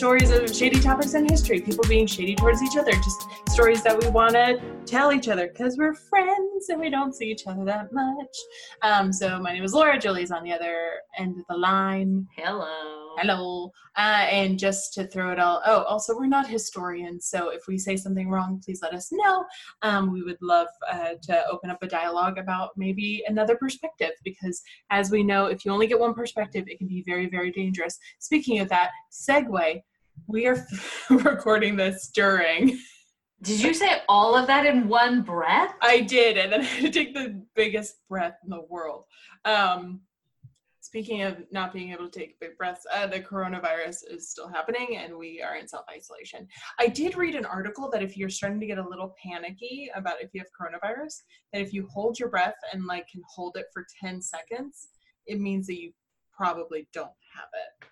stories of shady topics in history, people being shady towards each other, just stories that we want to tell each other because we're friends and we don't see each other that much. Um, so my name is Laura. Julie's on the other end of the line. Hello. Hello. Uh, and just to throw it all, oh, also, we're not historians. So if we say something wrong, please let us know. Um, we would love uh, to open up a dialogue about maybe another perspective because, as we know, if you only get one perspective, it can be very, very dangerous. Speaking of that, segue, we are recording this during. Did you say all of that in one breath? I did, and then I had to take the biggest breath in the world. Um, speaking of not being able to take big breaths, uh, the coronavirus is still happening and we are in self isolation. I did read an article that if you're starting to get a little panicky about if you have coronavirus, that if you hold your breath and like can hold it for 10 seconds, it means that you probably don't have it.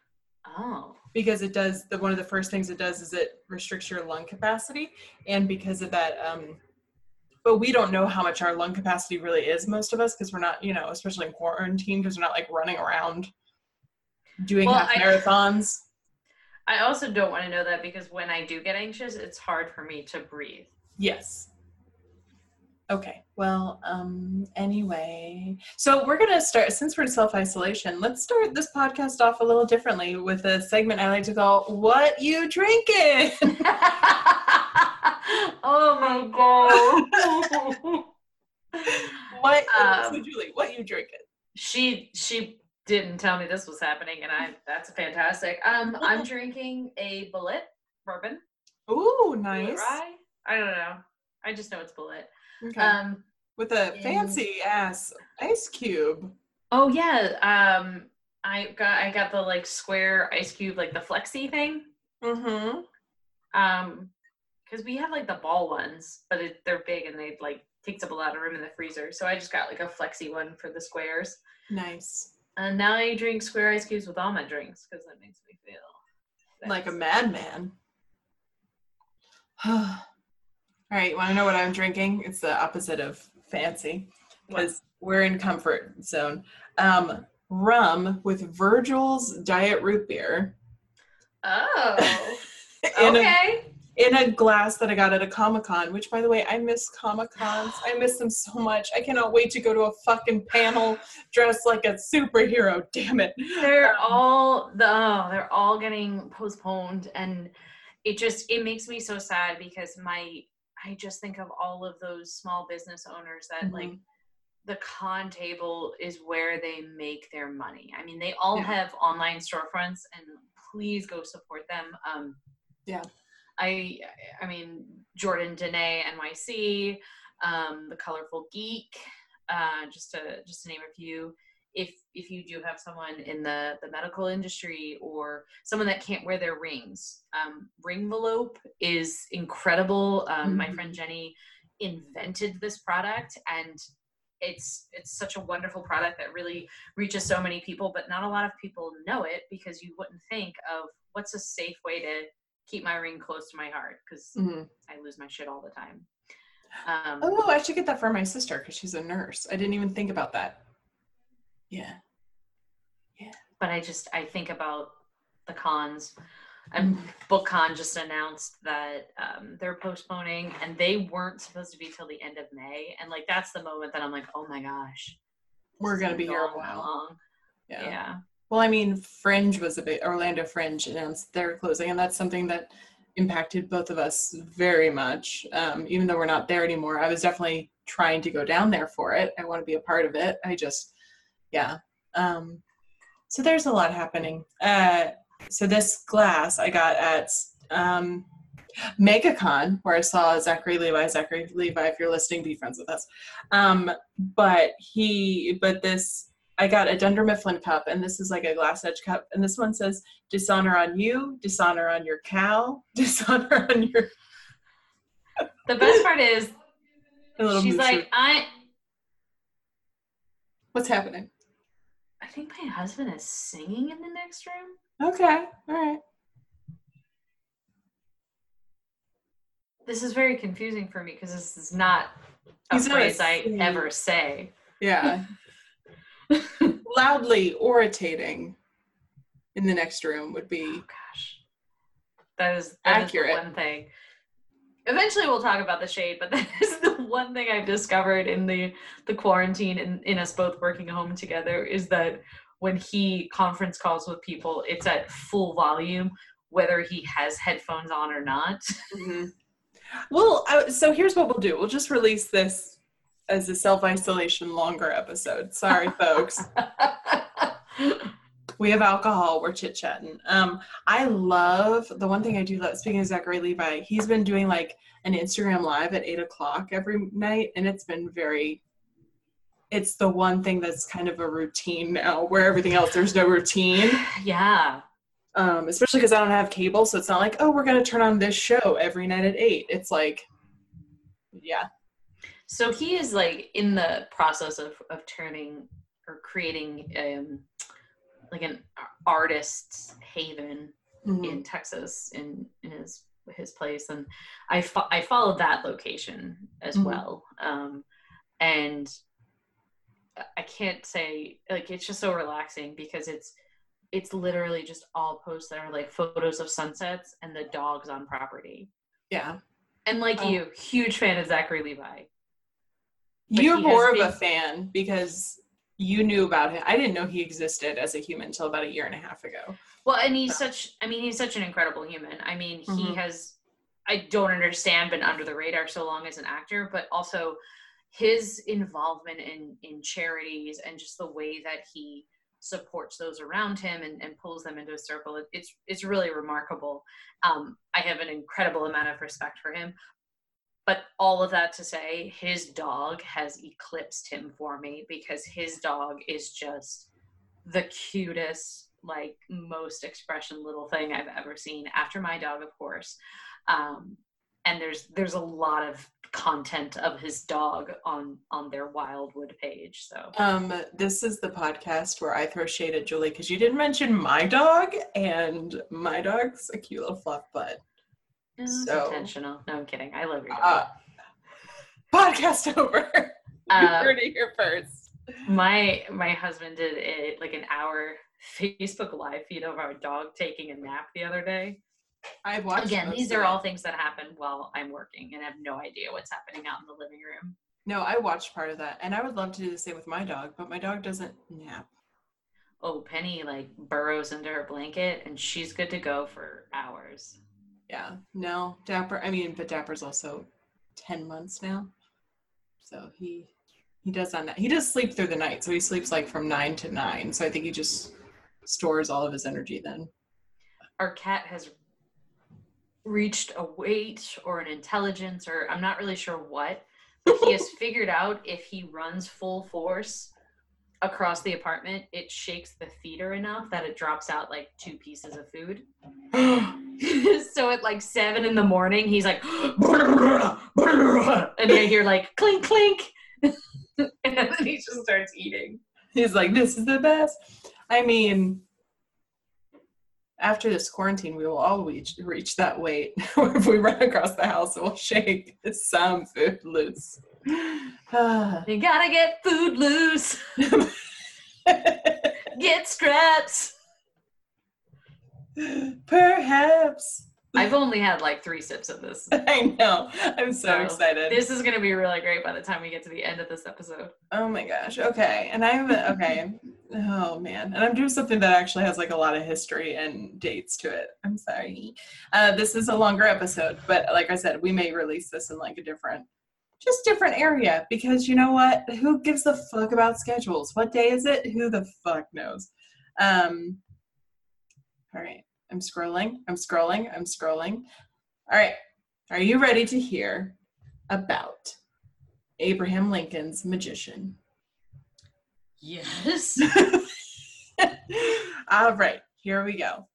Oh. Because it does, the one of the first things it does is it restricts your lung capacity. And because of that, um, but we don't know how much our lung capacity really is most of us because we're not you know especially in quarantine because we're not like running around doing Well, half I- marathons I also don't want to know that because when I do get anxious, it's hard for me to breathe. yes okay well um anyway so we're gonna start since we're in self-isolation let's start this podcast off a little differently with a segment i like to call what you drinking oh my god. what so Um, julie what you drinking she she didn't tell me this was happening and I that's fantastic. Um I'm drinking a Bulleit bourbon. Ooh, nice I don't know. I just know it's Bulleit. Okay. Um with a and- fancy ass ice cube Oh yeah, um, I got I got the like square ice cube, like the flexi thing. mm-hmm Um, because we have like the ball ones, but it, they're big and they like takes up a lot of room in the freezer. So I just got like a flexi one for the squares. Nice. And now I drink square ice cubes with all my drinks because that makes me feel Like a madman. All right, you want to know what I'm drinking? It's the opposite of fancy because we're in comfort zone. Um, rum with Virgil's Diet Root Beer Oh, in, a, okay. in a glass that I got at a Comic Con, which, by the way, I miss Comic Cons. I miss them so much. I cannot wait to go to a fucking panel dressed like a superhero. Damn it. they're all the oh, they're all getting postponed and it just it makes me so sad because my i just think of all of those small business owners that like Mhm. the con table is where they make their money i mean they all Yeah. have online storefronts and please go support them um Yeah. i i mean jordan dene nyc um the colorful geek uh just to just to name a few if if you do have someone in the the medical industry or someone that can't wear their rings um ringvelope is incredible um my Mhm. friend jenny invented this product and it's it's such a wonderful product that really reaches so many people but not a lot of people know it because you wouldn't think of what's a safe way to keep my ring close to my heart because Mhm. i lose my shit all the time um Oh, I should get that for my sister because she's a nurse. I didn't even think about that. Yeah. Yeah. But I just I think about the cons. And BookCon just announced that um, they're postponing, and they weren't supposed to be till the end of May. And like that's the moment that I'm like, oh my gosh, We're gonna be here a while. long. Yeah. Yeah. Well, I mean, Fringe was a bit. Orlando Fringe announced their closing, and that's something that impacted both of us very much. Um, even though we're not there anymore, I was definitely trying to go down there for it. I want to be a part of it. I just, yeah. Um, so there's a lot happening. Uh, so this glass I got at um, MegaCon, where I saw Zachary Levi. Zachary Levi, if you're listening, be friends with us. Um, but he, but this I got a Dunder Mifflin cup, and this is like a glass edge cup, and this one says "Dishonor on you, dishonor on your cow, dishonor on your." The best part is a little she's like, I "What's happening?" I think my husband is singing in the next room. Okay, all right. This is very confusing for me because this is not a He's phrase I ever say. Yeah, loudly orating in the next room would be Oh gosh, that is that is the Accurate. one thing. Eventually, we'll talk about the shade, but that is the one thing I've discovered in the the quarantine and in us both working home together is that when he conference calls with people, it's at full volume, whether he has headphones on or not. Mm-hmm. Well, I, so here's what we'll do. We'll just release this as a self-isolation longer episode. Sorry, folks. We have alcohol. We're chit chatting. Um, I love the one thing I do love. Speaking of Zachary Levi, he's been doing like an Instagram live at eight o'clock every night, and it's been very. It's the one thing that's kind of a routine now, where everything else there's no routine. yeah, Um, especially because I don't have cable, so it's not like oh we're gonna turn on this show every night at eight. It's like, yeah, So he is like in the process of of turning or creating um like an artist's haven Mhm. in Texas in in his his place and I fo- I followed that location as Mhm. well um and I can't say like it's just so relaxing because it's it's literally just all posts that are like photos of sunsets and the dogs on property yeah. and like Oh. you huge fan of Zachary Levi But You're more of a fan because you knew about him. I didn't know he existed as a human until about a year and a half ago. Well, and he's such I mean, he's such an incredible human. I mean, he Mhm. has I don't understand been under the radar so long as an actor, but also his involvement in in charities and just the way that he supports those around him and, and pulls them into a circle it, it's it's really remarkable um i have an incredible amount of respect for him but all of that to say his dog has eclipsed him for me because his dog is just the cutest like most expression little thing i've ever seen after my dog of course um and there's there's a lot of content of his dog on on their wildwood page so Um, this is the podcast where I throw shade at Julie because you didn't mention my dog, and my dog's a cute little fluff butt. No, it's So- intentional no i'm kidding i love your dog Uh, podcast over. you Uh, heard it here first. my my husband did a like an hour facebook live feed of our dog taking a nap the other day I've watched. again these are all things that happen while i'm working and have no idea what's happening out in the living room No, I watched part of that, and I would love to do the same with my dog, but my dog doesn't nap. oh penny like burrows into her blanket and she's good to go for hours Yeah, no, Dapper. I mean, but Dapper's also ten months now, so he he does on that. He does sleep through the night, so he sleeps like from nine to nine. So I think he just stores all of his energy then. our cat has reached a weight or an intelligence or i'm not really sure what but he has figured out if he runs full force across the apartment it shakes the feeder enough that it drops out like two pieces of food so at like seven in the morning he's like and then you're like clink clink and then he just starts eating He's like, "This is the best." I mean, after this quarantine, we will all reach reach that weight. if we run across the house, we'll shake some food loose. You gotta get food loose get scraps Perhaps. I've only had like three sips of this. I know. I'm so So, excited. This is gonna be really great by the time we get to the end of this episode. oh my gosh. Okay. And I'm okay. Oh man. And I'm doing something that actually has like a lot of history and dates to it. I'm sorry. Uh, this is a longer episode, but like I said, we may release this in like a different, just different area because you know what? Who gives a fuck about schedules? What day is it? Who the fuck knows? Um, all right. I'm scrolling. I'm scrolling. I'm scrolling. All right. Are you ready to hear about Abraham Lincoln's magician? Yes. All right, here we go.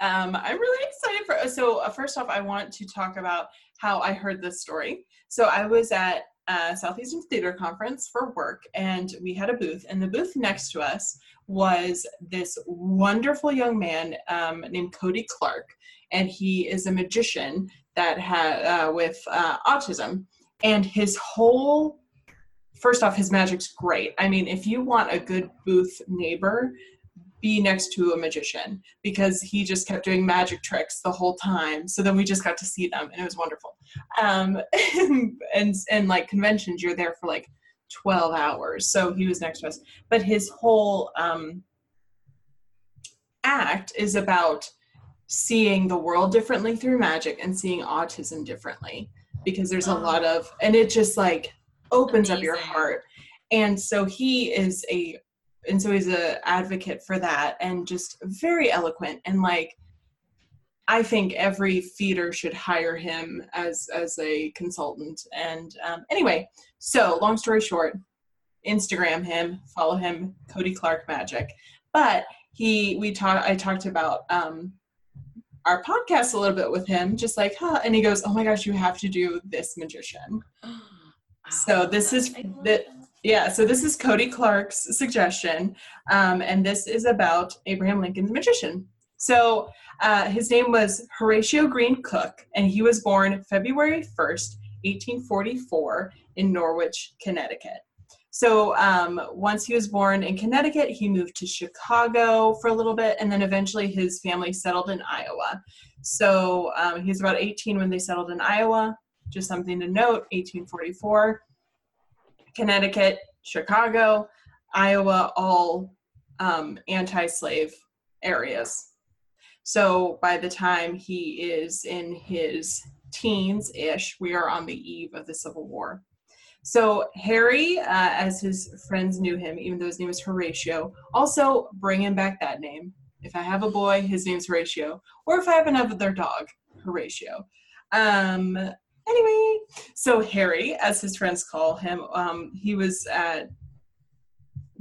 Um, I'm really excited for. So uh, first off, I want to talk about how I heard this story. So I was at uh, Southeastern Theater Conference for work, and we had a booth. And the booth next to us was this wonderful young man um, named Cody Clark, and he is a magician that had uh, with uh, autism, and his whole first off, his magic's great. I mean, if you want a good booth neighbor, be next to a magician because he just kept doing magic tricks the whole time. So then we just got to see them and it was wonderful. Um, and and like conventions, you're there for like 12 hours. So he was next to us. But his whole um, act is about seeing the world differently through magic and seeing autism differently because there's a lot of and it just like opens Amazing. up your heart and so he is a and so he's a advocate for that and just very eloquent and like I think every feeder should hire him as as a consultant. And um, anyway, so long story short, Instagram him, follow him, Cody Clark Magic. But he, we talked. I talked about um, our podcast a little bit with him, just like, huh? And he goes, "Oh my gosh, you have to do this magician." so this is that yeah, so this is Cody Clark's suggestion, um, and this is about Abraham Lincoln the magician. So uh, his name was Horatio Green Cook, and he was born February 1st, 1844, in Norwich, Connecticut. So um, once he was born in Connecticut, he moved to Chicago for a little bit, and then eventually his family settled in Iowa. So um, he was about 18 when they settled in Iowa. Just something to note 1844 Connecticut, Chicago, Iowa, all um, anti slave areas. So by the time he is in his teens ish, we are on the eve of the Civil War. So Harry, uh, as his friends knew him, even though his name was Horatio, also bringing back that name. If I have a boy, his name's Horatio, or if I have another dog, Horatio. Um, anyway, so Harry, as his friends call him, um, he was uh,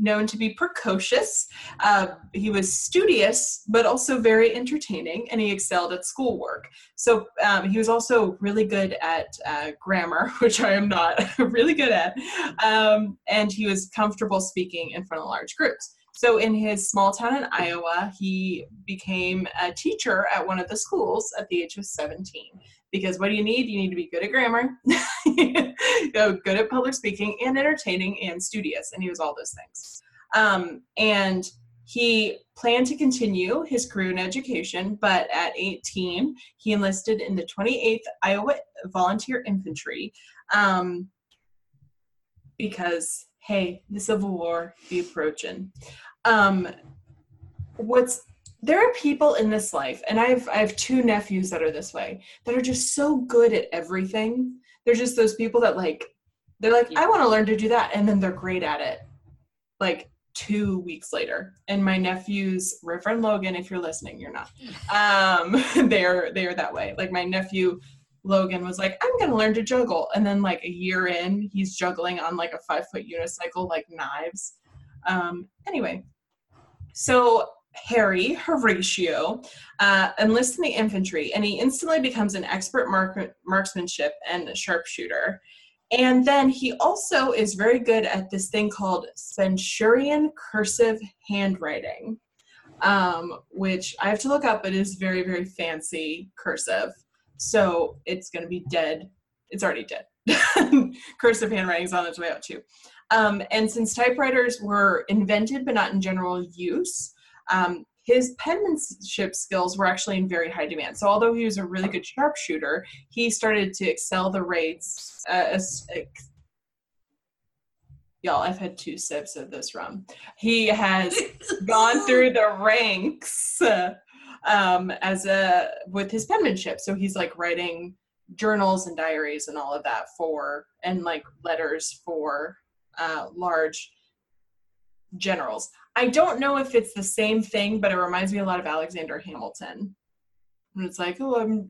known to be precocious. Uh, he was studious, but also very entertaining, and he excelled at schoolwork. So um, he was also really good at uh, grammar, which I am not really good at, um, and he was comfortable speaking in front of large groups. So in his small town in Iowa, he became a teacher at one of the schools at the age of 17 because what do you need? You need to be good at grammar, good at public speaking, and entertaining and studious. And he was all those things. Um, and he planned to continue his career in education, but at 18, he enlisted in the 28th Iowa Volunteer Infantry um, because, hey, the Civil War be approaching. Um, what's there are people in this life and i have i have two nephews that are this way that are just so good at everything. They're just those people that like they're like i want to learn to do that and then they're great at it like two weeks later. And my nephews reverend logan if you're listening you're not. Um they're they're that way. Like my nephew logan was like i'm gonna learn to juggle and then like a year in he's juggling on like a five foot unicycle like knives. Um anyway so Harry Horatio uh, enlists in the infantry, and he instantly becomes an expert mark- marksmanship and sharpshooter. And then he also is very good at this thing called Spencerian cursive handwriting, um, which I have to look up, but is very, very fancy cursive. So it's going to be dead. It's already dead. cursive handwriting is on its way out too. Um, and since typewriters were invented but not in general use, um, his penmanship skills were actually in very high demand. So although he was a really good sharpshooter, he started to excel the rates. Uh, as, y'all, I've had two sips of this rum. He has gone through the ranks um, as a with his penmanship. So he's like writing journals and diaries and all of that for and like letters for uh, large generals. I don't know if it's the same thing, but it reminds me a lot of Alexander Hamilton. And it's like, oh, I'm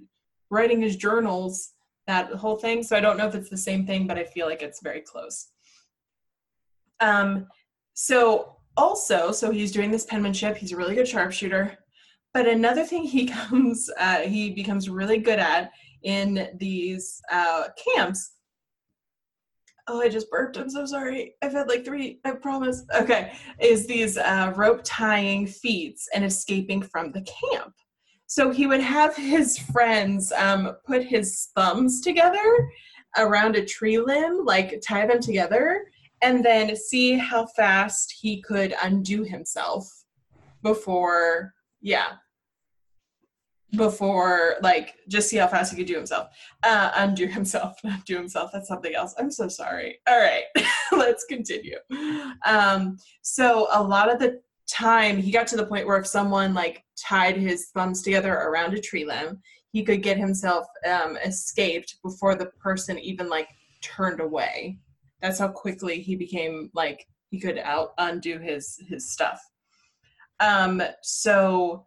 writing his journals, that whole thing. So I don't know if it's the same thing, but I feel like it's very close. Um, so also, so he's doing this penmanship. He's a really good sharpshooter. But another thing he comes, uh, he becomes really good at in these uh, camps oh, I just burped. I'm so sorry. I've had like three, I promise. Okay, is these uh, rope tying feats and escaping from the camp. So he would have his friends um, put his thumbs together around a tree limb, like tie them together, and then see how fast he could undo himself before, yeah, before like just see how fast he could do himself. Uh undo himself not do himself. That's something else. I'm so sorry. All right. Let's continue. Um so a lot of the time he got to the point where if someone like tied his thumbs together around a tree limb he could get himself um escaped before the person even like turned away. That's how quickly he became like he could out undo his his stuff. Um so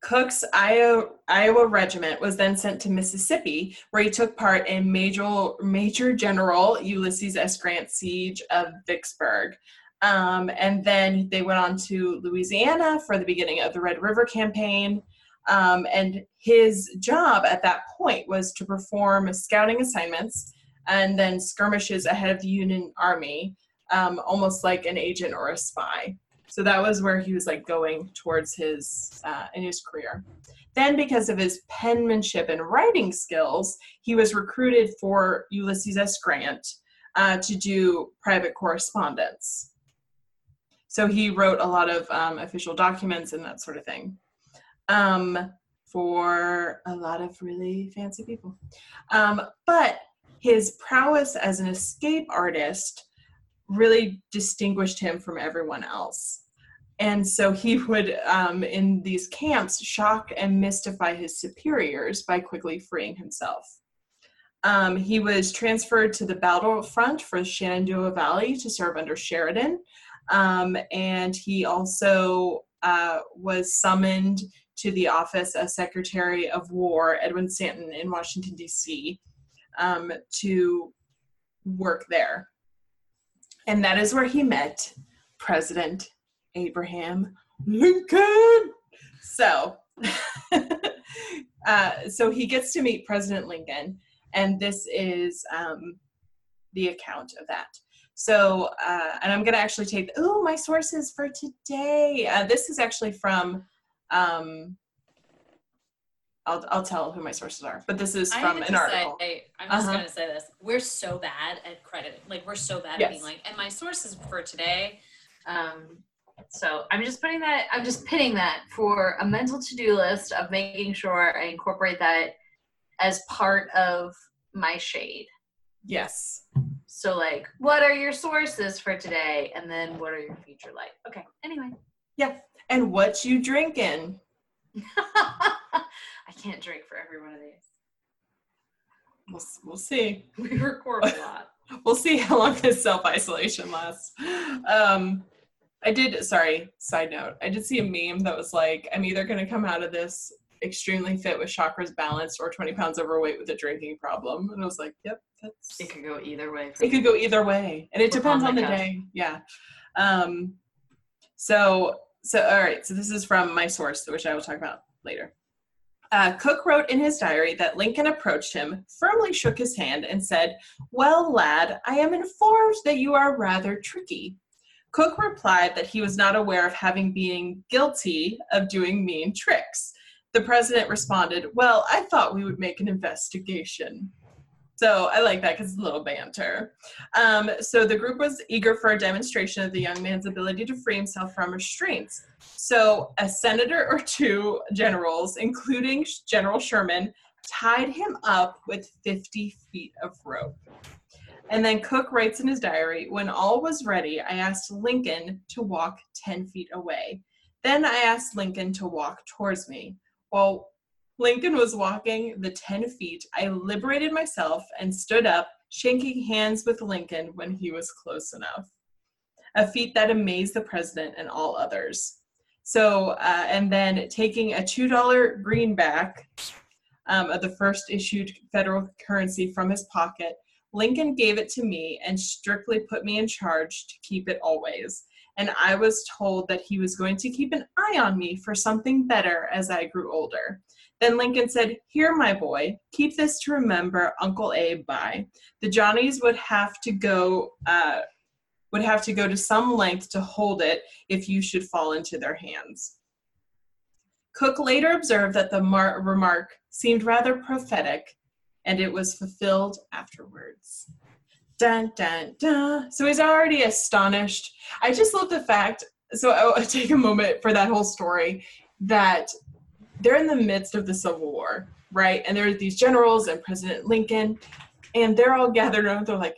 Cook's Iowa, Iowa regiment was then sent to Mississippi, where he took part in Major, Major General Ulysses S. Grant's siege of Vicksburg. Um, and then they went on to Louisiana for the beginning of the Red River Campaign. Um, and his job at that point was to perform scouting assignments and then skirmishes ahead of the Union Army, um, almost like an agent or a spy. So that was where he was like going towards his uh, in his career. Then, because of his penmanship and writing skills, he was recruited for Ulysses S. Grant uh, to do private correspondence. So he wrote a lot of um, official documents and that sort of thing um, for a lot of really fancy people. Um, but his prowess as an escape artist really distinguished him from everyone else. And so he would, um, in these camps, shock and mystify his superiors by quickly freeing himself. Um, he was transferred to the battlefront for Shenandoah Valley to serve under Sheridan. Um, and he also uh, was summoned to the office of Secretary of War, Edwin Stanton, in Washington, D.C., um, to work there. And that is where he met President Abraham Lincoln. So, uh, so he gets to meet President Lincoln, and this is um, the account of that. So, uh, and I'm going to actually take, oh, my sources for today. Uh, this is actually from um, I'll, I'll tell who my sources are, but this is from an article. Say, I'm just uh-huh. going to say this. We're so bad at credit. Like, we're so bad yes. at being like, and my sources for today. Um, so I'm just putting that, I'm just pinning that for a mental to do list of making sure I incorporate that as part of my shade. Yes. So, like, what are your sources for today? And then what are your future like? Okay. Anyway. Yeah. And what you drinking? I can't drink for every one of these. We'll, we'll see. We record a lot. we'll see how long this self isolation lasts. Um, I did, sorry, side note, I did see a meme that was like, I'm either going to come out of this extremely fit with chakras balanced or 20 pounds overweight with a drinking problem. And I was like, yep, that's. It could go either way. It could go either way. And it depends on the day. Yeah. Um, so, so, all right. So this is from my source, which I will talk about later. Uh, Cook wrote in his diary that Lincoln approached him, firmly shook his hand, and said, Well, lad, I am informed that you are rather tricky. Cook replied that he was not aware of having been guilty of doing mean tricks. The president responded, Well, I thought we would make an investigation. So I like that because it's a little banter. Um, so the group was eager for a demonstration of the young man's ability to free himself from restraints. So a senator or two generals, including General Sherman, tied him up with 50 feet of rope. And then Cook writes in his diary When all was ready, I asked Lincoln to walk 10 feet away. Then I asked Lincoln to walk towards me. While Lincoln was walking the 10 feet. I liberated myself and stood up, shaking hands with Lincoln when he was close enough. A feat that amazed the president and all others. So, uh, and then taking a $2 greenback um, of the first issued federal currency from his pocket, Lincoln gave it to me and strictly put me in charge to keep it always. And I was told that he was going to keep an eye on me for something better as I grew older. Then Lincoln said, Here, my boy, keep this to remember Uncle Abe by. The Johnnies would have to go uh, would have to go to some length to hold it if you should fall into their hands. Cook later observed that the mar- remark seemed rather prophetic, and it was fulfilled afterwards. dun dun dun. So he's already astonished. I just love the fact. So I'll take a moment for that whole story that they're in the midst of the Civil War, right? And there are these generals and President Lincoln, and they're all gathered around. They're like,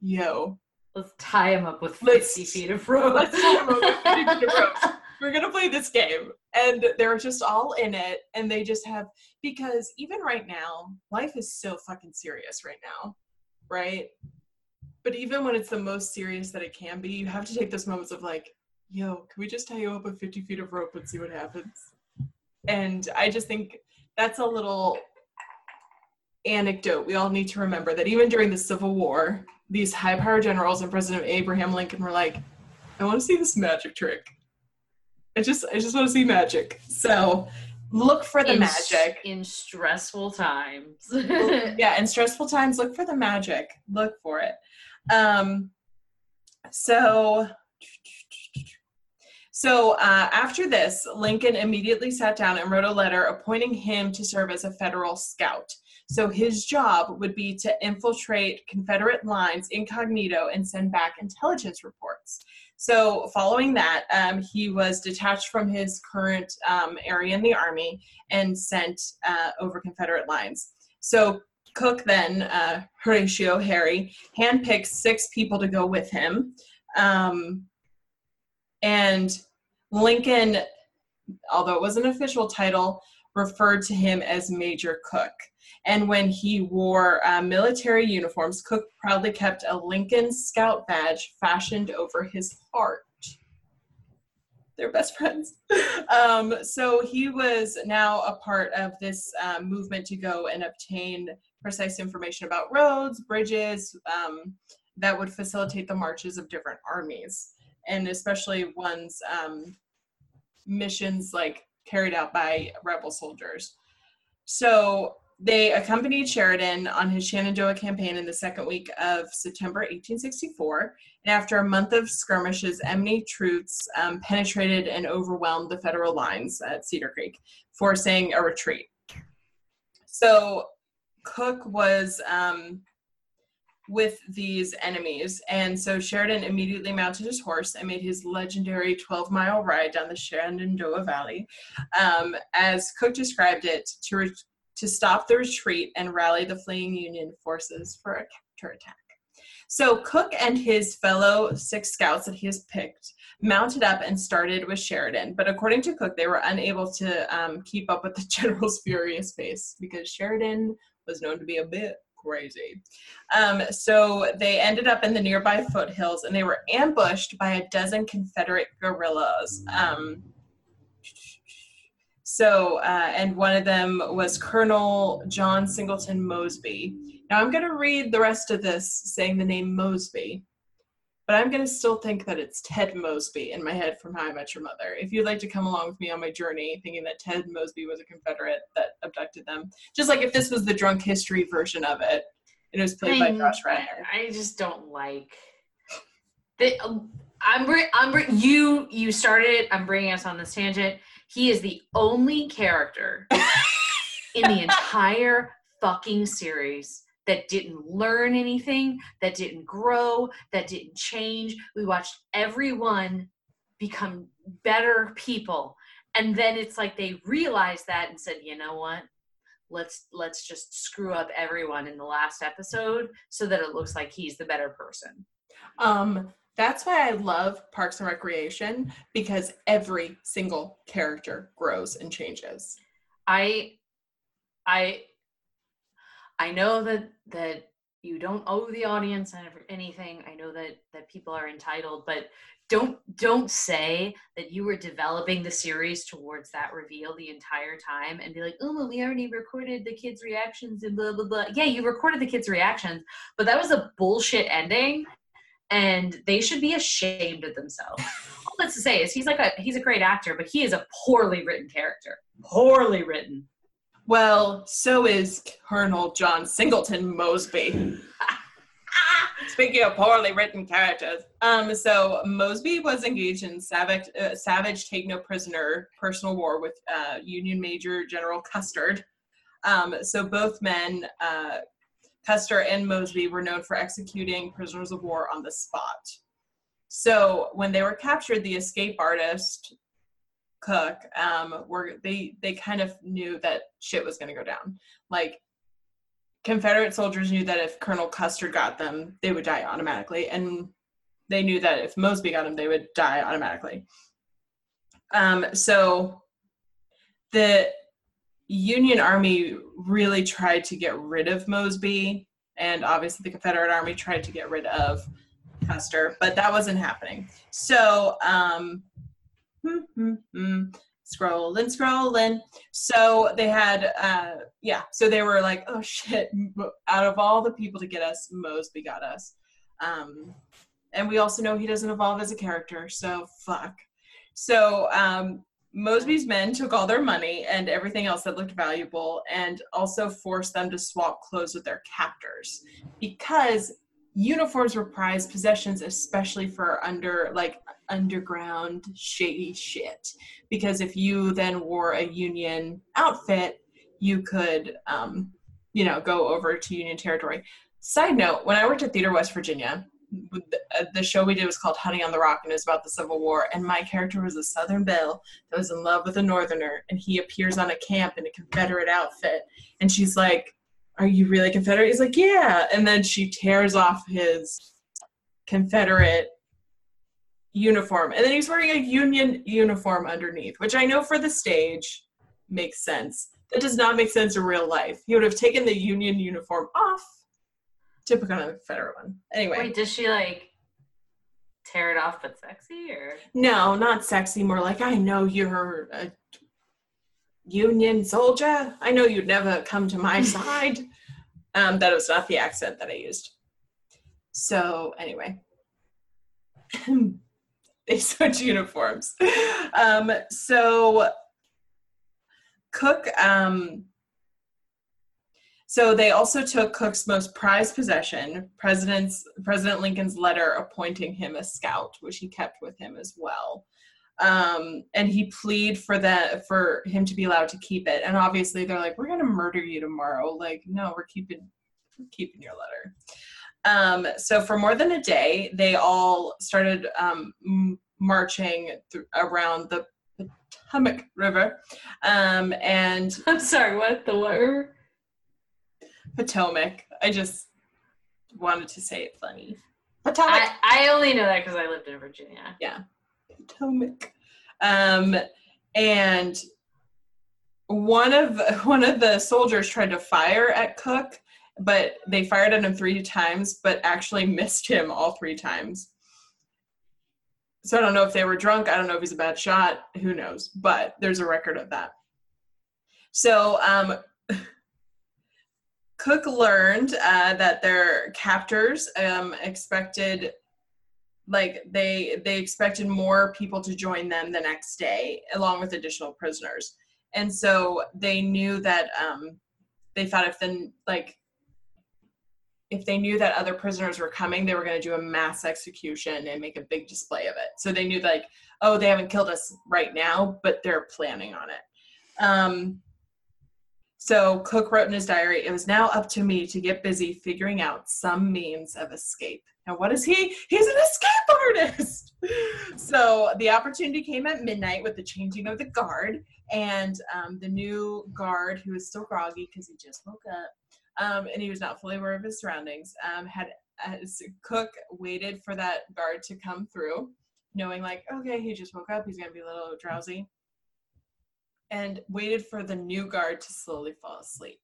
"Yo, let's tie him up with 50 let's, feet of rope. Let's tie him up with 50 feet of rope. We're gonna play this game." And they're just all in it, and they just have because even right now, life is so fucking serious right now, right? But even when it's the most serious that it can be, you have to take those moments of like, yo, can we just tie you up with 50 feet of rope and see what happens? And I just think that's a little anecdote we all need to remember that even during the Civil War, these high power generals and President Abraham Lincoln were like, I want to see this magic trick. I just I just want to see magic. So look for the in, magic in stressful times. yeah, in stressful times, look for the magic. Look for it. Um, so, so uh, after this, Lincoln immediately sat down and wrote a letter appointing him to serve as a federal scout. So his job would be to infiltrate Confederate lines incognito and send back intelligence reports. So following that, um, he was detached from his current um, area in the army and sent uh, over Confederate lines. So Cook then, uh, Horatio Harry, handpicked six people to go with him. Um, and Lincoln, although it was an official title, referred to him as Major Cook. And when he wore uh, military uniforms, Cook proudly kept a Lincoln Scout badge fashioned over his heart. They're best friends. um, so he was now a part of this uh, movement to go and obtain precise information about roads, bridges um, that would facilitate the marches of different armies, and especially ones um, missions like carried out by rebel soldiers. So they accompanied Sheridan on his Shenandoah campaign in the second week of September 1864. And after a month of skirmishes, enemy troops um, penetrated and overwhelmed the federal lines at Cedar Creek, forcing a retreat. So Cook was um, with these enemies. And so Sheridan immediately mounted his horse and made his legendary 12 mile ride down the Shenandoah Valley. Um, as Cook described it, to, re- to stop the retreat and rally the fleeing Union forces for a counterattack. So Cook and his fellow six scouts that he has picked mounted up and started with Sheridan. But according to Cook, they were unable to um, keep up with the general's furious pace because Sheridan was known to be a bit crazy. Um, so they ended up in the nearby foothills and they were ambushed by a dozen Confederate guerrillas. Um, so, uh, and one of them was Colonel John Singleton Mosby. Now I'm going to read the rest of this saying the name Mosby but I'm going to still think that it's Ted Mosby in my head from How I Met Your Mother. If you'd like to come along with me on my journey, thinking that Ted Mosby was a Confederate that abducted them, just like if this was the drunk history version of it, and it was played I, by Josh Radnor. I just don't like. The, I'm, I'm, you, you started. it. I'm bringing us on this tangent. He is the only character in the entire fucking series that didn't learn anything, that didn't grow, that didn't change. We watched everyone become better people. And then it's like they realized that and said, you know what? Let's let's just screw up everyone in the last episode so that it looks like he's the better person. Um that's why I love Parks and Recreation because every single character grows and changes. I I I know that that you don't owe the audience anything. I know that that people are entitled, but don't don't say that you were developing the series towards that reveal the entire time and be like, oh, well, we already recorded the kids' reactions and blah blah blah. Yeah, you recorded the kids' reactions, but that was a bullshit ending, and they should be ashamed of themselves. All that's to say is he's like a he's a great actor, but he is a poorly written character. Poorly written. Well, so is Colonel John Singleton Mosby. Speaking of poorly written characters, um, so Mosby was engaged in savage, uh, savage take no prisoner personal war with uh, Union Major General Custer. Um, so both men uh, Custer and Mosby were known for executing prisoners of war on the spot. So when they were captured, the escape artist Cook um, were they they kind of knew that shit was going to go down. Like Confederate soldiers knew that if Colonel Custer got them, they would die automatically, and they knew that if Mosby got them, they would die automatically. Um, so the Union Army really tried to get rid of Mosby, and obviously the Confederate Army tried to get rid of Custer, but that wasn't happening. So, um, hmm, hmm, hmm, scrolling, scrolling. So they had, uh, yeah, so they were like, oh shit, out of all the people to get us, Mosby got us. Um, and we also know he doesn't evolve as a character, so fuck. So um, Mosby's men took all their money and everything else that looked valuable and also forced them to swap clothes with their captors because uniforms were prized possessions, especially for under like underground shady shit. Because if you then wore a Union outfit, you could, um, you know, go over to Union territory. Side note: When I worked at Theater West Virginia, uh, the show we did was called Honey on the Rock and it was about the Civil War. And my character was a Southern Belle that was in love with a Northerner. And he appears on a camp in a Confederate outfit. And she's like, Are you really Confederate? He's like, Yeah. And then she tears off his Confederate uniform. And then he's wearing a Union uniform underneath, which I know for the stage makes sense. That does not make sense in real life. He would have taken the Union uniform off to put on a Confederate one. Anyway. Wait, does she like tear it off but sexy or? No, not sexy. More like I know you're a Union soldier. I know you'd never come to my side. Um, that was not the accent that I used. So anyway, they switch uniforms. Um, so Cook um, so they also took Cook's most prized possession, President's, President Lincoln's letter appointing him a scout, which he kept with him as well. Um, and he plead for that for him to be allowed to keep it. And obviously they're like, we're gonna murder you tomorrow. Like, no, we're keeping we're keeping your letter. Um, so for more than a day, they all started um, marching th- around the Potomac River. Um, and I'm sorry, what the what river? Potomac. I just wanted to say it funny. Potomac. I, I only know that because I lived in Virginia. Yeah, Potomac. Um, and one of one of the soldiers tried to fire at Cook, but they fired at him three times, but actually missed him all three times. So I don't know if they were drunk. I don't know if he's a bad shot. Who knows? But there's a record of that. So um, Cook learned uh, that their captors um, expected, like they they expected more people to join them the next day, along with additional prisoners. And so they knew that um, they thought if then like if they knew that other prisoners were coming, they were going to do a mass execution and make a big display of it. So they knew like, oh, they haven't killed us right now, but they're planning on it. Um, so Cook wrote in his diary, it was now up to me to get busy figuring out some means of escape. Now, what is he? He's an escape artist. so the opportunity came at midnight with the changing of the guard, and um, the new guard, who was still groggy because he just woke up um, and he was not fully aware of his surroundings, um, had as Cook waited for that guard to come through, knowing like, okay, he just woke up, he's gonna be a little drowsy and waited for the new guard to slowly fall asleep.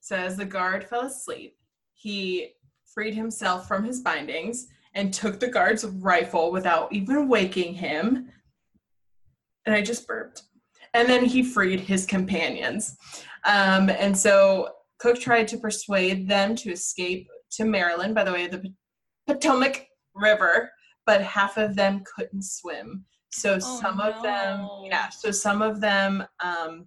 So as the guard fell asleep, he freed himself from his bindings and took the guard's rifle without even waking him. And I just burped. And then he freed his companions. Um, and so Cook tried to persuade them to escape to Maryland by the way of the Potomac River, but half of them couldn't swim. So oh, some no. of them, yeah, so some of them um,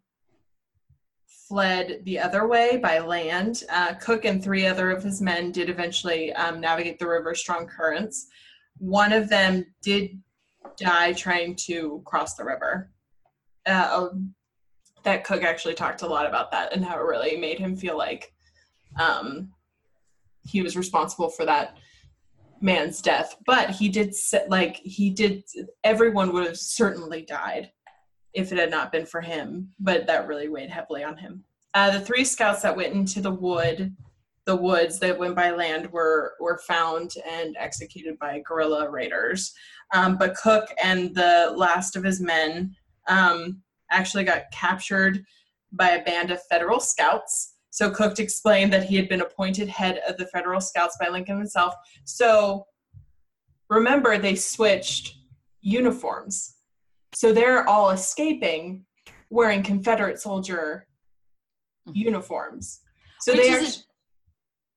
fled the other way by land. Uh, Cook and three other of his men did eventually um, navigate the river's strong currents. One of them did die trying to cross the river. Uh, um, that Cook actually talked a lot about that and how it really made him feel like um, he was responsible for that man's death but he did like he did everyone would have certainly died if it had not been for him but that really weighed heavily on him uh, the three scouts that went into the wood the woods that went by land were were found and executed by guerrilla raiders um, but cook and the last of his men um, actually got captured by a band of federal scouts so Cook explained that he had been appointed head of the Federal Scouts by Lincoln himself. So remember, they switched uniforms. So they're all escaping wearing Confederate soldier mm-hmm. uniforms. So which they are. A,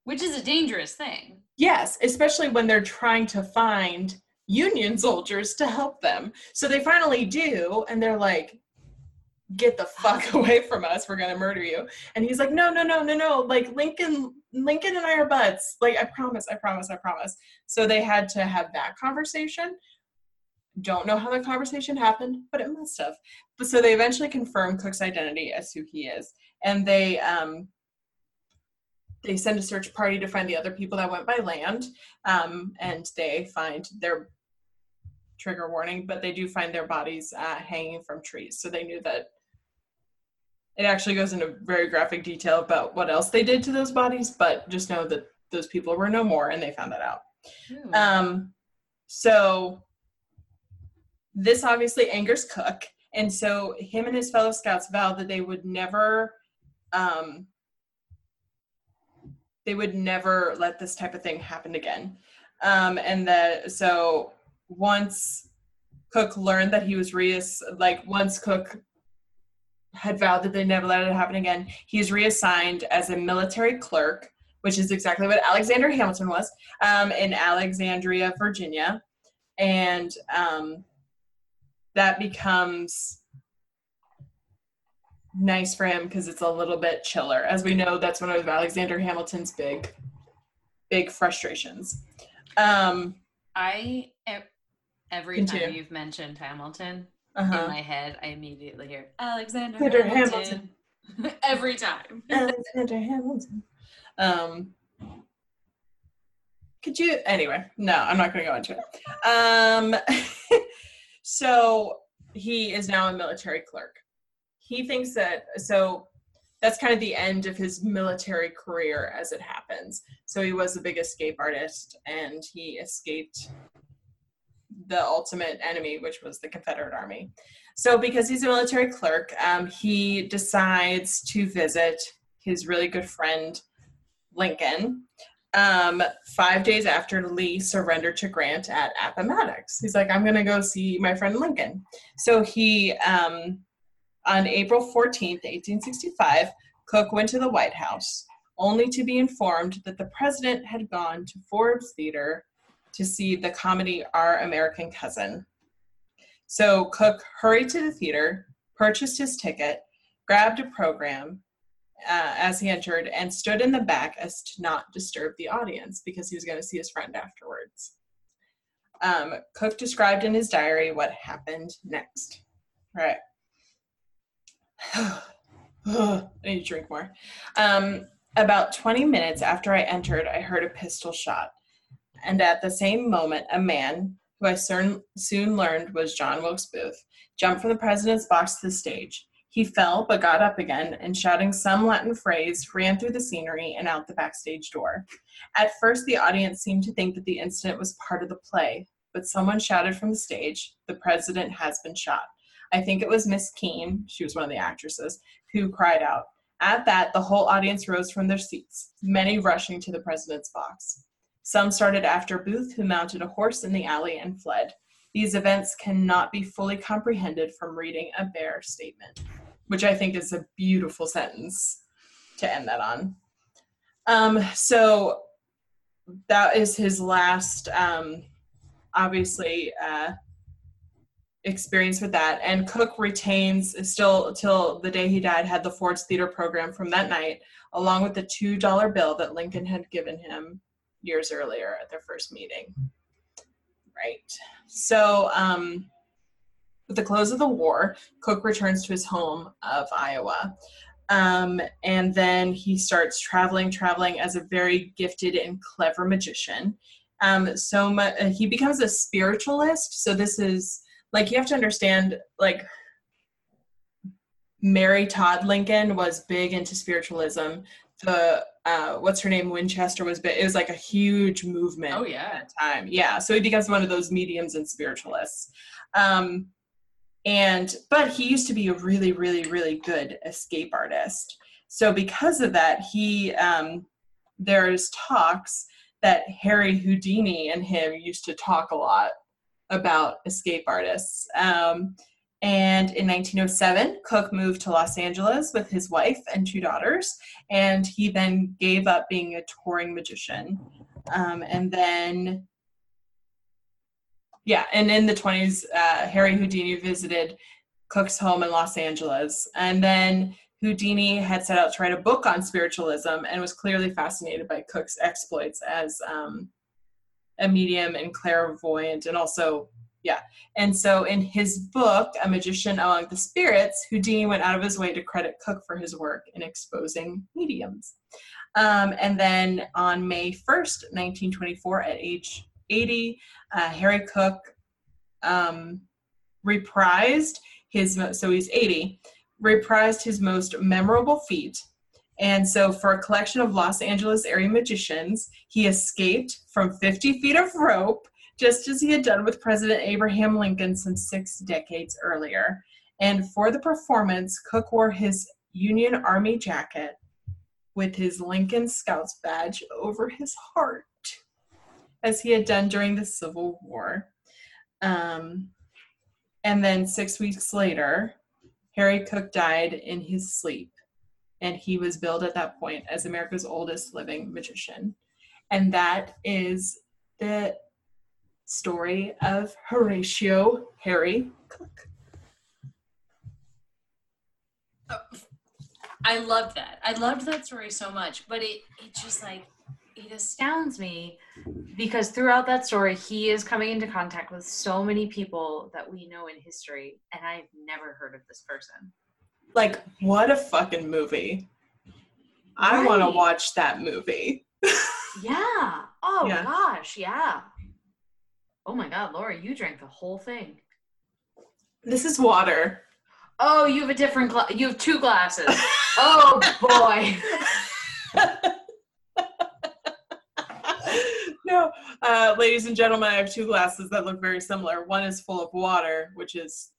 which is a dangerous thing. Yes, especially when they're trying to find Union soldiers to help them. So they finally do, and they're like, get the fuck away from us we're gonna murder you and he's like no no no no no like lincoln lincoln and i are buds like i promise i promise i promise so they had to have that conversation don't know how the conversation happened but it must have but so they eventually confirm cook's identity as who he is and they um they send a search party to find the other people that went by land um, and they find their trigger warning but they do find their bodies uh, hanging from trees so they knew that it actually goes into very graphic detail about what else they did to those bodies, but just know that those people were no more and they found that out. Hmm. Um, so this obviously angers Cook. And so him and his fellow scouts vowed that they would never um, they would never let this type of thing happen again. Um, and that so once Cook learned that he was reass like once Cook had vowed that they never let it happen again. He's reassigned as a military clerk, which is exactly what Alexander Hamilton was, um, in Alexandria, Virginia. And um, that becomes nice for him because it's a little bit chiller. As we know, that's one of Alexander Hamilton's big, big frustrations. Um, I every continue. time you've mentioned Hamilton, uh-huh. in my head, I immediately hear Alexander Hamilton. Hamilton. Every time. Alexander Hamilton. Um, could you anyway? No, I'm not going to go into it. Um, so he is now a military clerk. He thinks that so that's kind of the end of his military career as it happens. So he was a big escape artist and he escaped the ultimate enemy, which was the Confederate Army. So, because he's a military clerk, um, he decides to visit his really good friend Lincoln um, five days after Lee surrendered to Grant at Appomattox. He's like, I'm going to go see my friend Lincoln. So, he, um, on April 14th, 1865, Cook went to the White House only to be informed that the president had gone to Ford's Theater to see the comedy Our American Cousin. So Cook hurried to the theater, purchased his ticket, grabbed a program uh, as he entered, and stood in the back as to not disturb the audience because he was going to see his friend afterwards. Um, Cook described in his diary what happened next. Right. I need to drink more. Um, about 20 minutes after I entered, I heard a pistol shot and at the same moment, a man, who I soon, soon learned was John Wilkes Booth, jumped from the president's box to the stage. He fell, but got up again, and shouting some Latin phrase, ran through the scenery and out the backstage door. At first, the audience seemed to think that the incident was part of the play, but someone shouted from the stage, The president has been shot. I think it was Miss Keene, she was one of the actresses, who cried out. At that, the whole audience rose from their seats, many rushing to the president's box. Some started after Booth, who mounted a horse in the alley and fled. These events cannot be fully comprehended from reading a bare statement, which I think is a beautiful sentence to end that on. Um, so that is his last, um, obviously, uh, experience with that. And Cook retains still till the day he died had the Ford's Theater program from that night, along with the two dollar bill that Lincoln had given him years earlier at their first meeting. Right. So, um, with the close of the war, Cook returns to his home of Iowa. Um, and then he starts traveling, traveling as a very gifted and clever magician. Um, so mu- uh, he becomes a spiritualist. So this is like you have to understand, like Mary Todd Lincoln was big into spiritualism. The uh, what's her name Winchester was big. It was like a huge movement. Oh yeah. Time, yeah. So he becomes one of those mediums and spiritualists. Um, and but he used to be a really really really good escape artist. So because of that he um, there's talks that harry houdini and him used to talk a lot about escape artists. Um, and in 1907 cook moved to los angeles with his wife and two daughters and he then gave up being a touring magician. Um, and then yeah, and in the 20s, uh, Harry Houdini visited Cook's home in Los Angeles. And then Houdini had set out to write a book on spiritualism and was clearly fascinated by Cook's exploits as um, a medium and clairvoyant, and also, yeah. And so in his book, A Magician Among the Spirits, Houdini went out of his way to credit Cook for his work in exposing mediums. Um, and then on May 1st, 1924, at age 80, uh, Harry Cook um, reprised his, so he's 80, reprised his most memorable feat. And so, for a collection of Los Angeles area magicians, he escaped from 50 feet of rope, just as he had done with President Abraham Lincoln some six decades earlier. And for the performance, Cook wore his Union Army jacket with his Lincoln Scouts badge over his heart as he had done during the Civil War. Um, and then six weeks later, Harry Cook died in his sleep, and he was billed at that point as America's oldest living magician. And that is the story of Horatio Harry Cook. I love that. I loved that story so much, but it it just like it astounds me because throughout that story, he is coming into contact with so many people that we know in history, and I've never heard of this person. Like, what a fucking movie! I Right. want to watch that movie. Yeah. Oh Yeah. gosh, yeah. Oh my god, Laura, you drank the whole thing. This is water. Oh, you have a different gla- you have two glasses. oh boy. no, uh, ladies and gentlemen, I have two glasses that look very similar. One is full of water, which is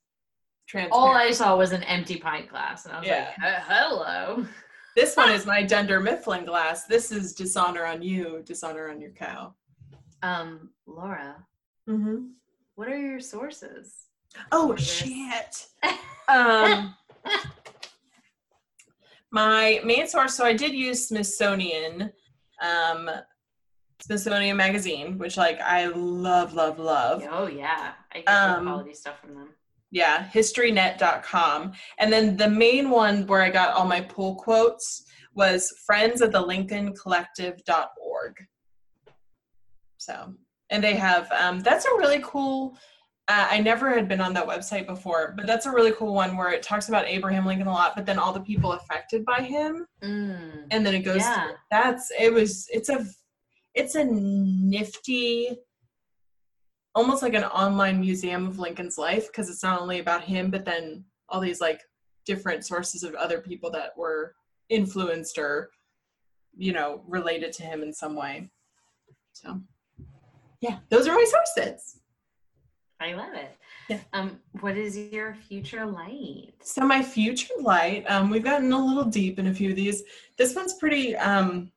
transparent. All I saw was an empty pint glass, and I was Yeah. like, "Uh, "Hello." This one is my Dunder Mifflin glass. This is dishonor on you, dishonor on your cow. Um, Laura, Mm-hmm. what are your sources? Oh shit. um, my main source. So I did use Smithsonian, um, Smithsonian magazine, which like I love, love, love. Oh yeah, I get Um, quality stuff from them. yeah historynet.com and then the main one where i got all my pull quotes was friends of the lincoln collective.org so and they have um, that's a really cool uh, i never had been on that website before but that's a really cool one where it talks about abraham lincoln a lot but then all the people affected by him Mm. and then it goes Yeah. that's it was it's a it's a nifty almost like an online museum of lincoln's life because it's not only about him but then all these like different sources of other people that were influenced or you know related to him in some way so yeah those are my sources I love it. Yeah. Um, what is your future light? so my future light um, we've gotten a little deep in a few of these this one's pretty um,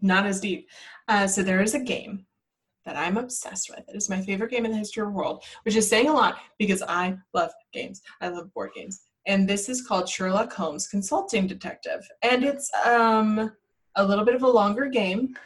not as deep. Uh, so there is a game that i'm obsessed with. It is my favorite game in the history of the world which is saying a lot because i love games. I love board games. And this is called sherlock holmes consulting detective. And it's um, a little bit of a longer game.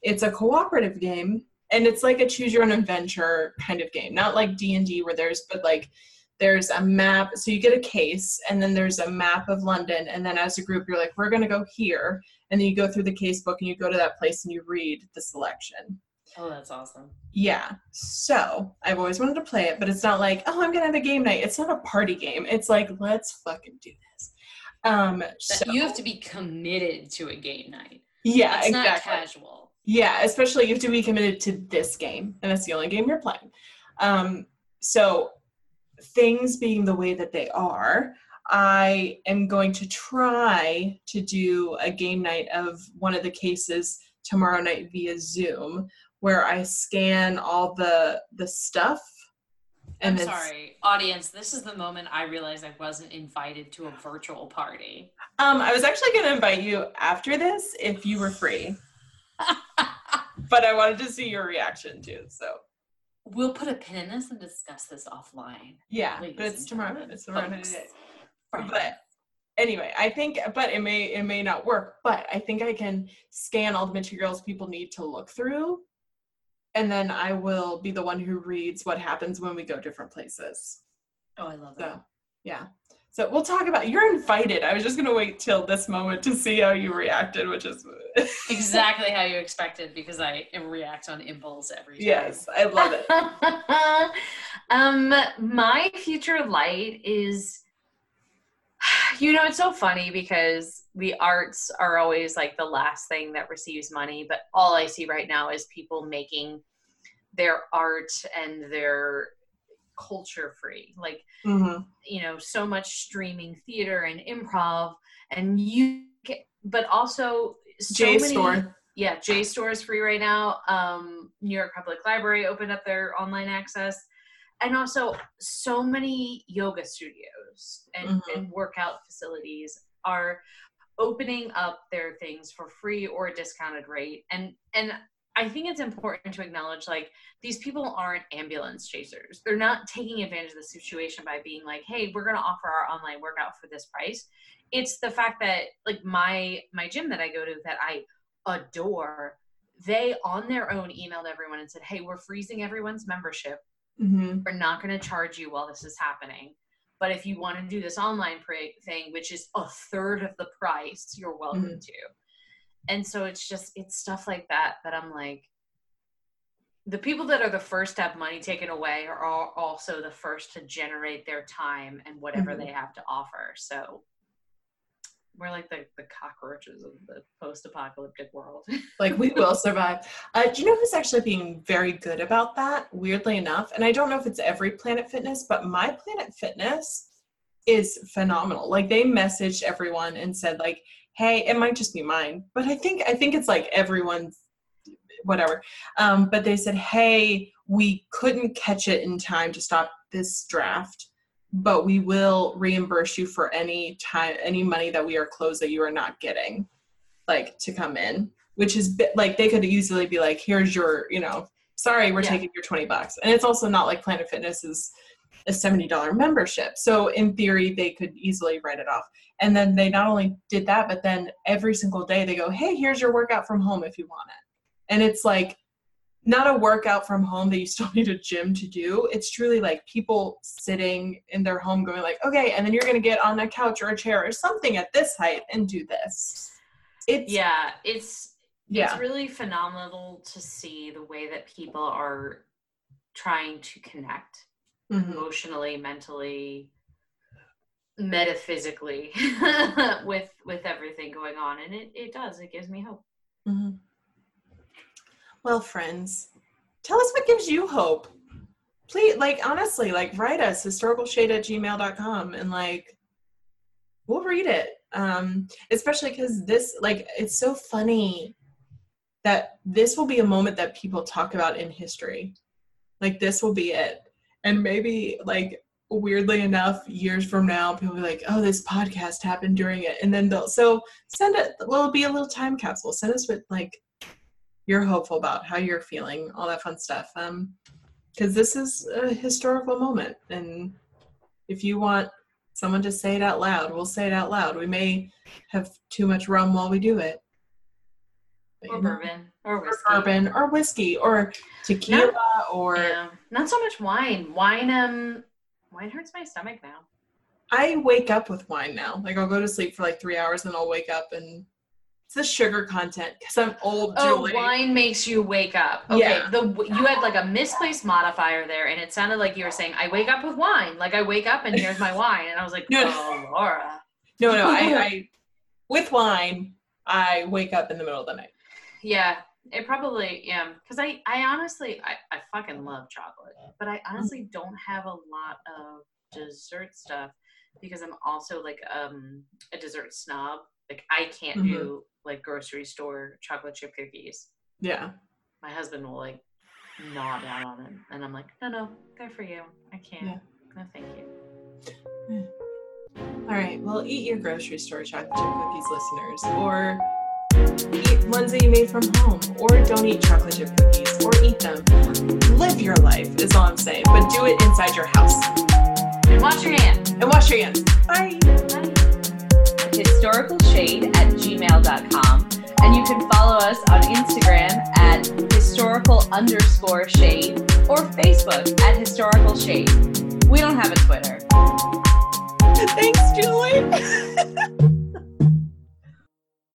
It's a cooperative game. And it's like a choose your own adventure kind of game. Not like d&d where there's but like there's a map so you get a case and then there's a map of london and then as a group you're like we're going to go here and then you go through the case book and you go to that place and you read the selection oh, that's awesome. yeah so i've always wanted to play it but it's not like oh i'm going to have a game night it's not a party game it's like let's fucking do this Um, so, you have to be committed to a game night. yeah, It's not casual. Yeah, especially you have to be committed to this game, and that's the only game you're playing. Um, so, things being the way that they are, I am going to try to do a game night of one of the cases tomorrow night via Zoom, where I scan all the the stuff. I'm sorry, audience. This is the moment I realized I wasn't invited to a virtual party. Um, I was actually going to invite you after this we'll put a pin in this and discuss this offline. yeah, but it's tomorrow. It's tomorrow night. But anyway, I think, but it may it may not work. But I think I can scan all the materials people need to look through, and then I will be the one who reads what happens when we go different places. oh, I love that. So yeah. So we'll talk about. You're invited. I was just gonna wait till this moment to see how you reacted, which is exactly how you expected because I react on impulse every time. yes, I love it. um, my future light is, you know, it's so funny because the arts are always like the last thing that receives money, but all I see right now is people making their art and their culture free. Like, hmm you know so much streaming theater and improv and you but also so J many, Store. yeah JSTOR is free right now um new york public library opened up their online access and also so many yoga studios and, Mhm. and workout facilities are opening up their things for free or a discounted rate and and i think it's important to acknowledge like these people aren't ambulance chasers. They're not taking advantage of the situation by being like hey we're going to offer our online workout for this price. It's the fact that like my my gym that i go to that i adore they on their own emailed everyone and said hey we're freezing everyone's membership. Hmm we're not going to charge you while this is happening. But if you want to do this online pre- thing which is a third of the price you're welcome to and so it's just it's stuff like that that i'm like the people that are the first to have money taken away are all also the first to generate their time and whatever Mhm. they have to offer so we're like the, the cockroaches of the post-apocalyptic world Like we will survive. Uh, do you know who's actually being very good about that? Weirdly enough, and I don't know if it's every Planet Fitness, but my Planet Fitness is phenomenal. Like they messaged everyone and said like, "Hey, it might just be mine, but I think I think it's like everyone's whatever." Um, but they said, "Hey, we couldn't catch it in time to stop this draft." But we will reimburse you for any time, any money that we are closed that you are not getting, like to come in which is like they could easily be like, here's your, you know, sorry, we're Yeah. taking your 20 bucks. And it's also not like Planet Fitness is a $70 membership. So in theory, they could easily write it off. And then they not only did that, but then every single day they go, hey, here's your workout from home if you want it. And it's like not a workout from home that you still need a gym to do. It's truly like people sitting in their home going like, okay, and then you're going to get on a couch or a chair or something at this height and do this. It's yeah it's yeah. it's really phenomenal to see the way that people are trying to connect Mhm. emotionally mentally metaphysically with with everything going on and it, it does it gives me hope Mhm. Well, friends, tell us what gives you hope. Please, like, honestly, like, write us historicalshade at gmail.com and, like, we'll read it. Um, especially because this, like, it's so funny that this will be a moment that people talk about in history. Like, this will be it. And maybe, like, weirdly enough, years from now, people will be like, oh, this podcast happened during it. And then they'll, so send it, well, it'll be a little time capsule. Send us with, like, you're hopeful about how you're feeling, all that fun stuff. Um, because this is a historical moment, and if you want someone to say it out loud, we'll say it out loud. We may have too much rum while we do it. Or bourbon or or whiskey bourbon, or whiskey, or tequila, or yeah not so much wine wine um wine hurts my stomach now I wake up with wine now. Like I'll go to sleep for like three hours, and I'll wake up and it's the sugar content because I'm old, Oh, Julie. wine makes you wake up. Okay, Yeah. the you had like a misplaced modifier there, and it sounded like you were saying, "I wake up with wine." Like I wake up and here's my wine, and I was like, No. "Oh, Laura." No, no, I, I with wine, I wake up in the middle of the night. Yeah, it probably yeah. Because I, I honestly, I, I fucking love chocolate, but I honestly don't have a lot of dessert stuff because I'm also like um a dessert snob. Like I can't Mhm. do like grocery store chocolate chip cookies. Yeah. My husband will like gnaw down on them, and I'm like, no, no, they're for you. I can't. Yeah. No, thank you. All right. Well, eat your grocery store chocolate chip cookies, listeners, or eat ones that you made from home, or don't eat chocolate chip cookies, or eat them. Live your life is all I'm saying, but do it inside your house And wash your hands. and wash your hands. Bye. historicalshade at gmail.com. And you can follow us on Instagram at historical underscore shade or Facebook at historical shade. We don't have a Twitter. Thanks, Julie.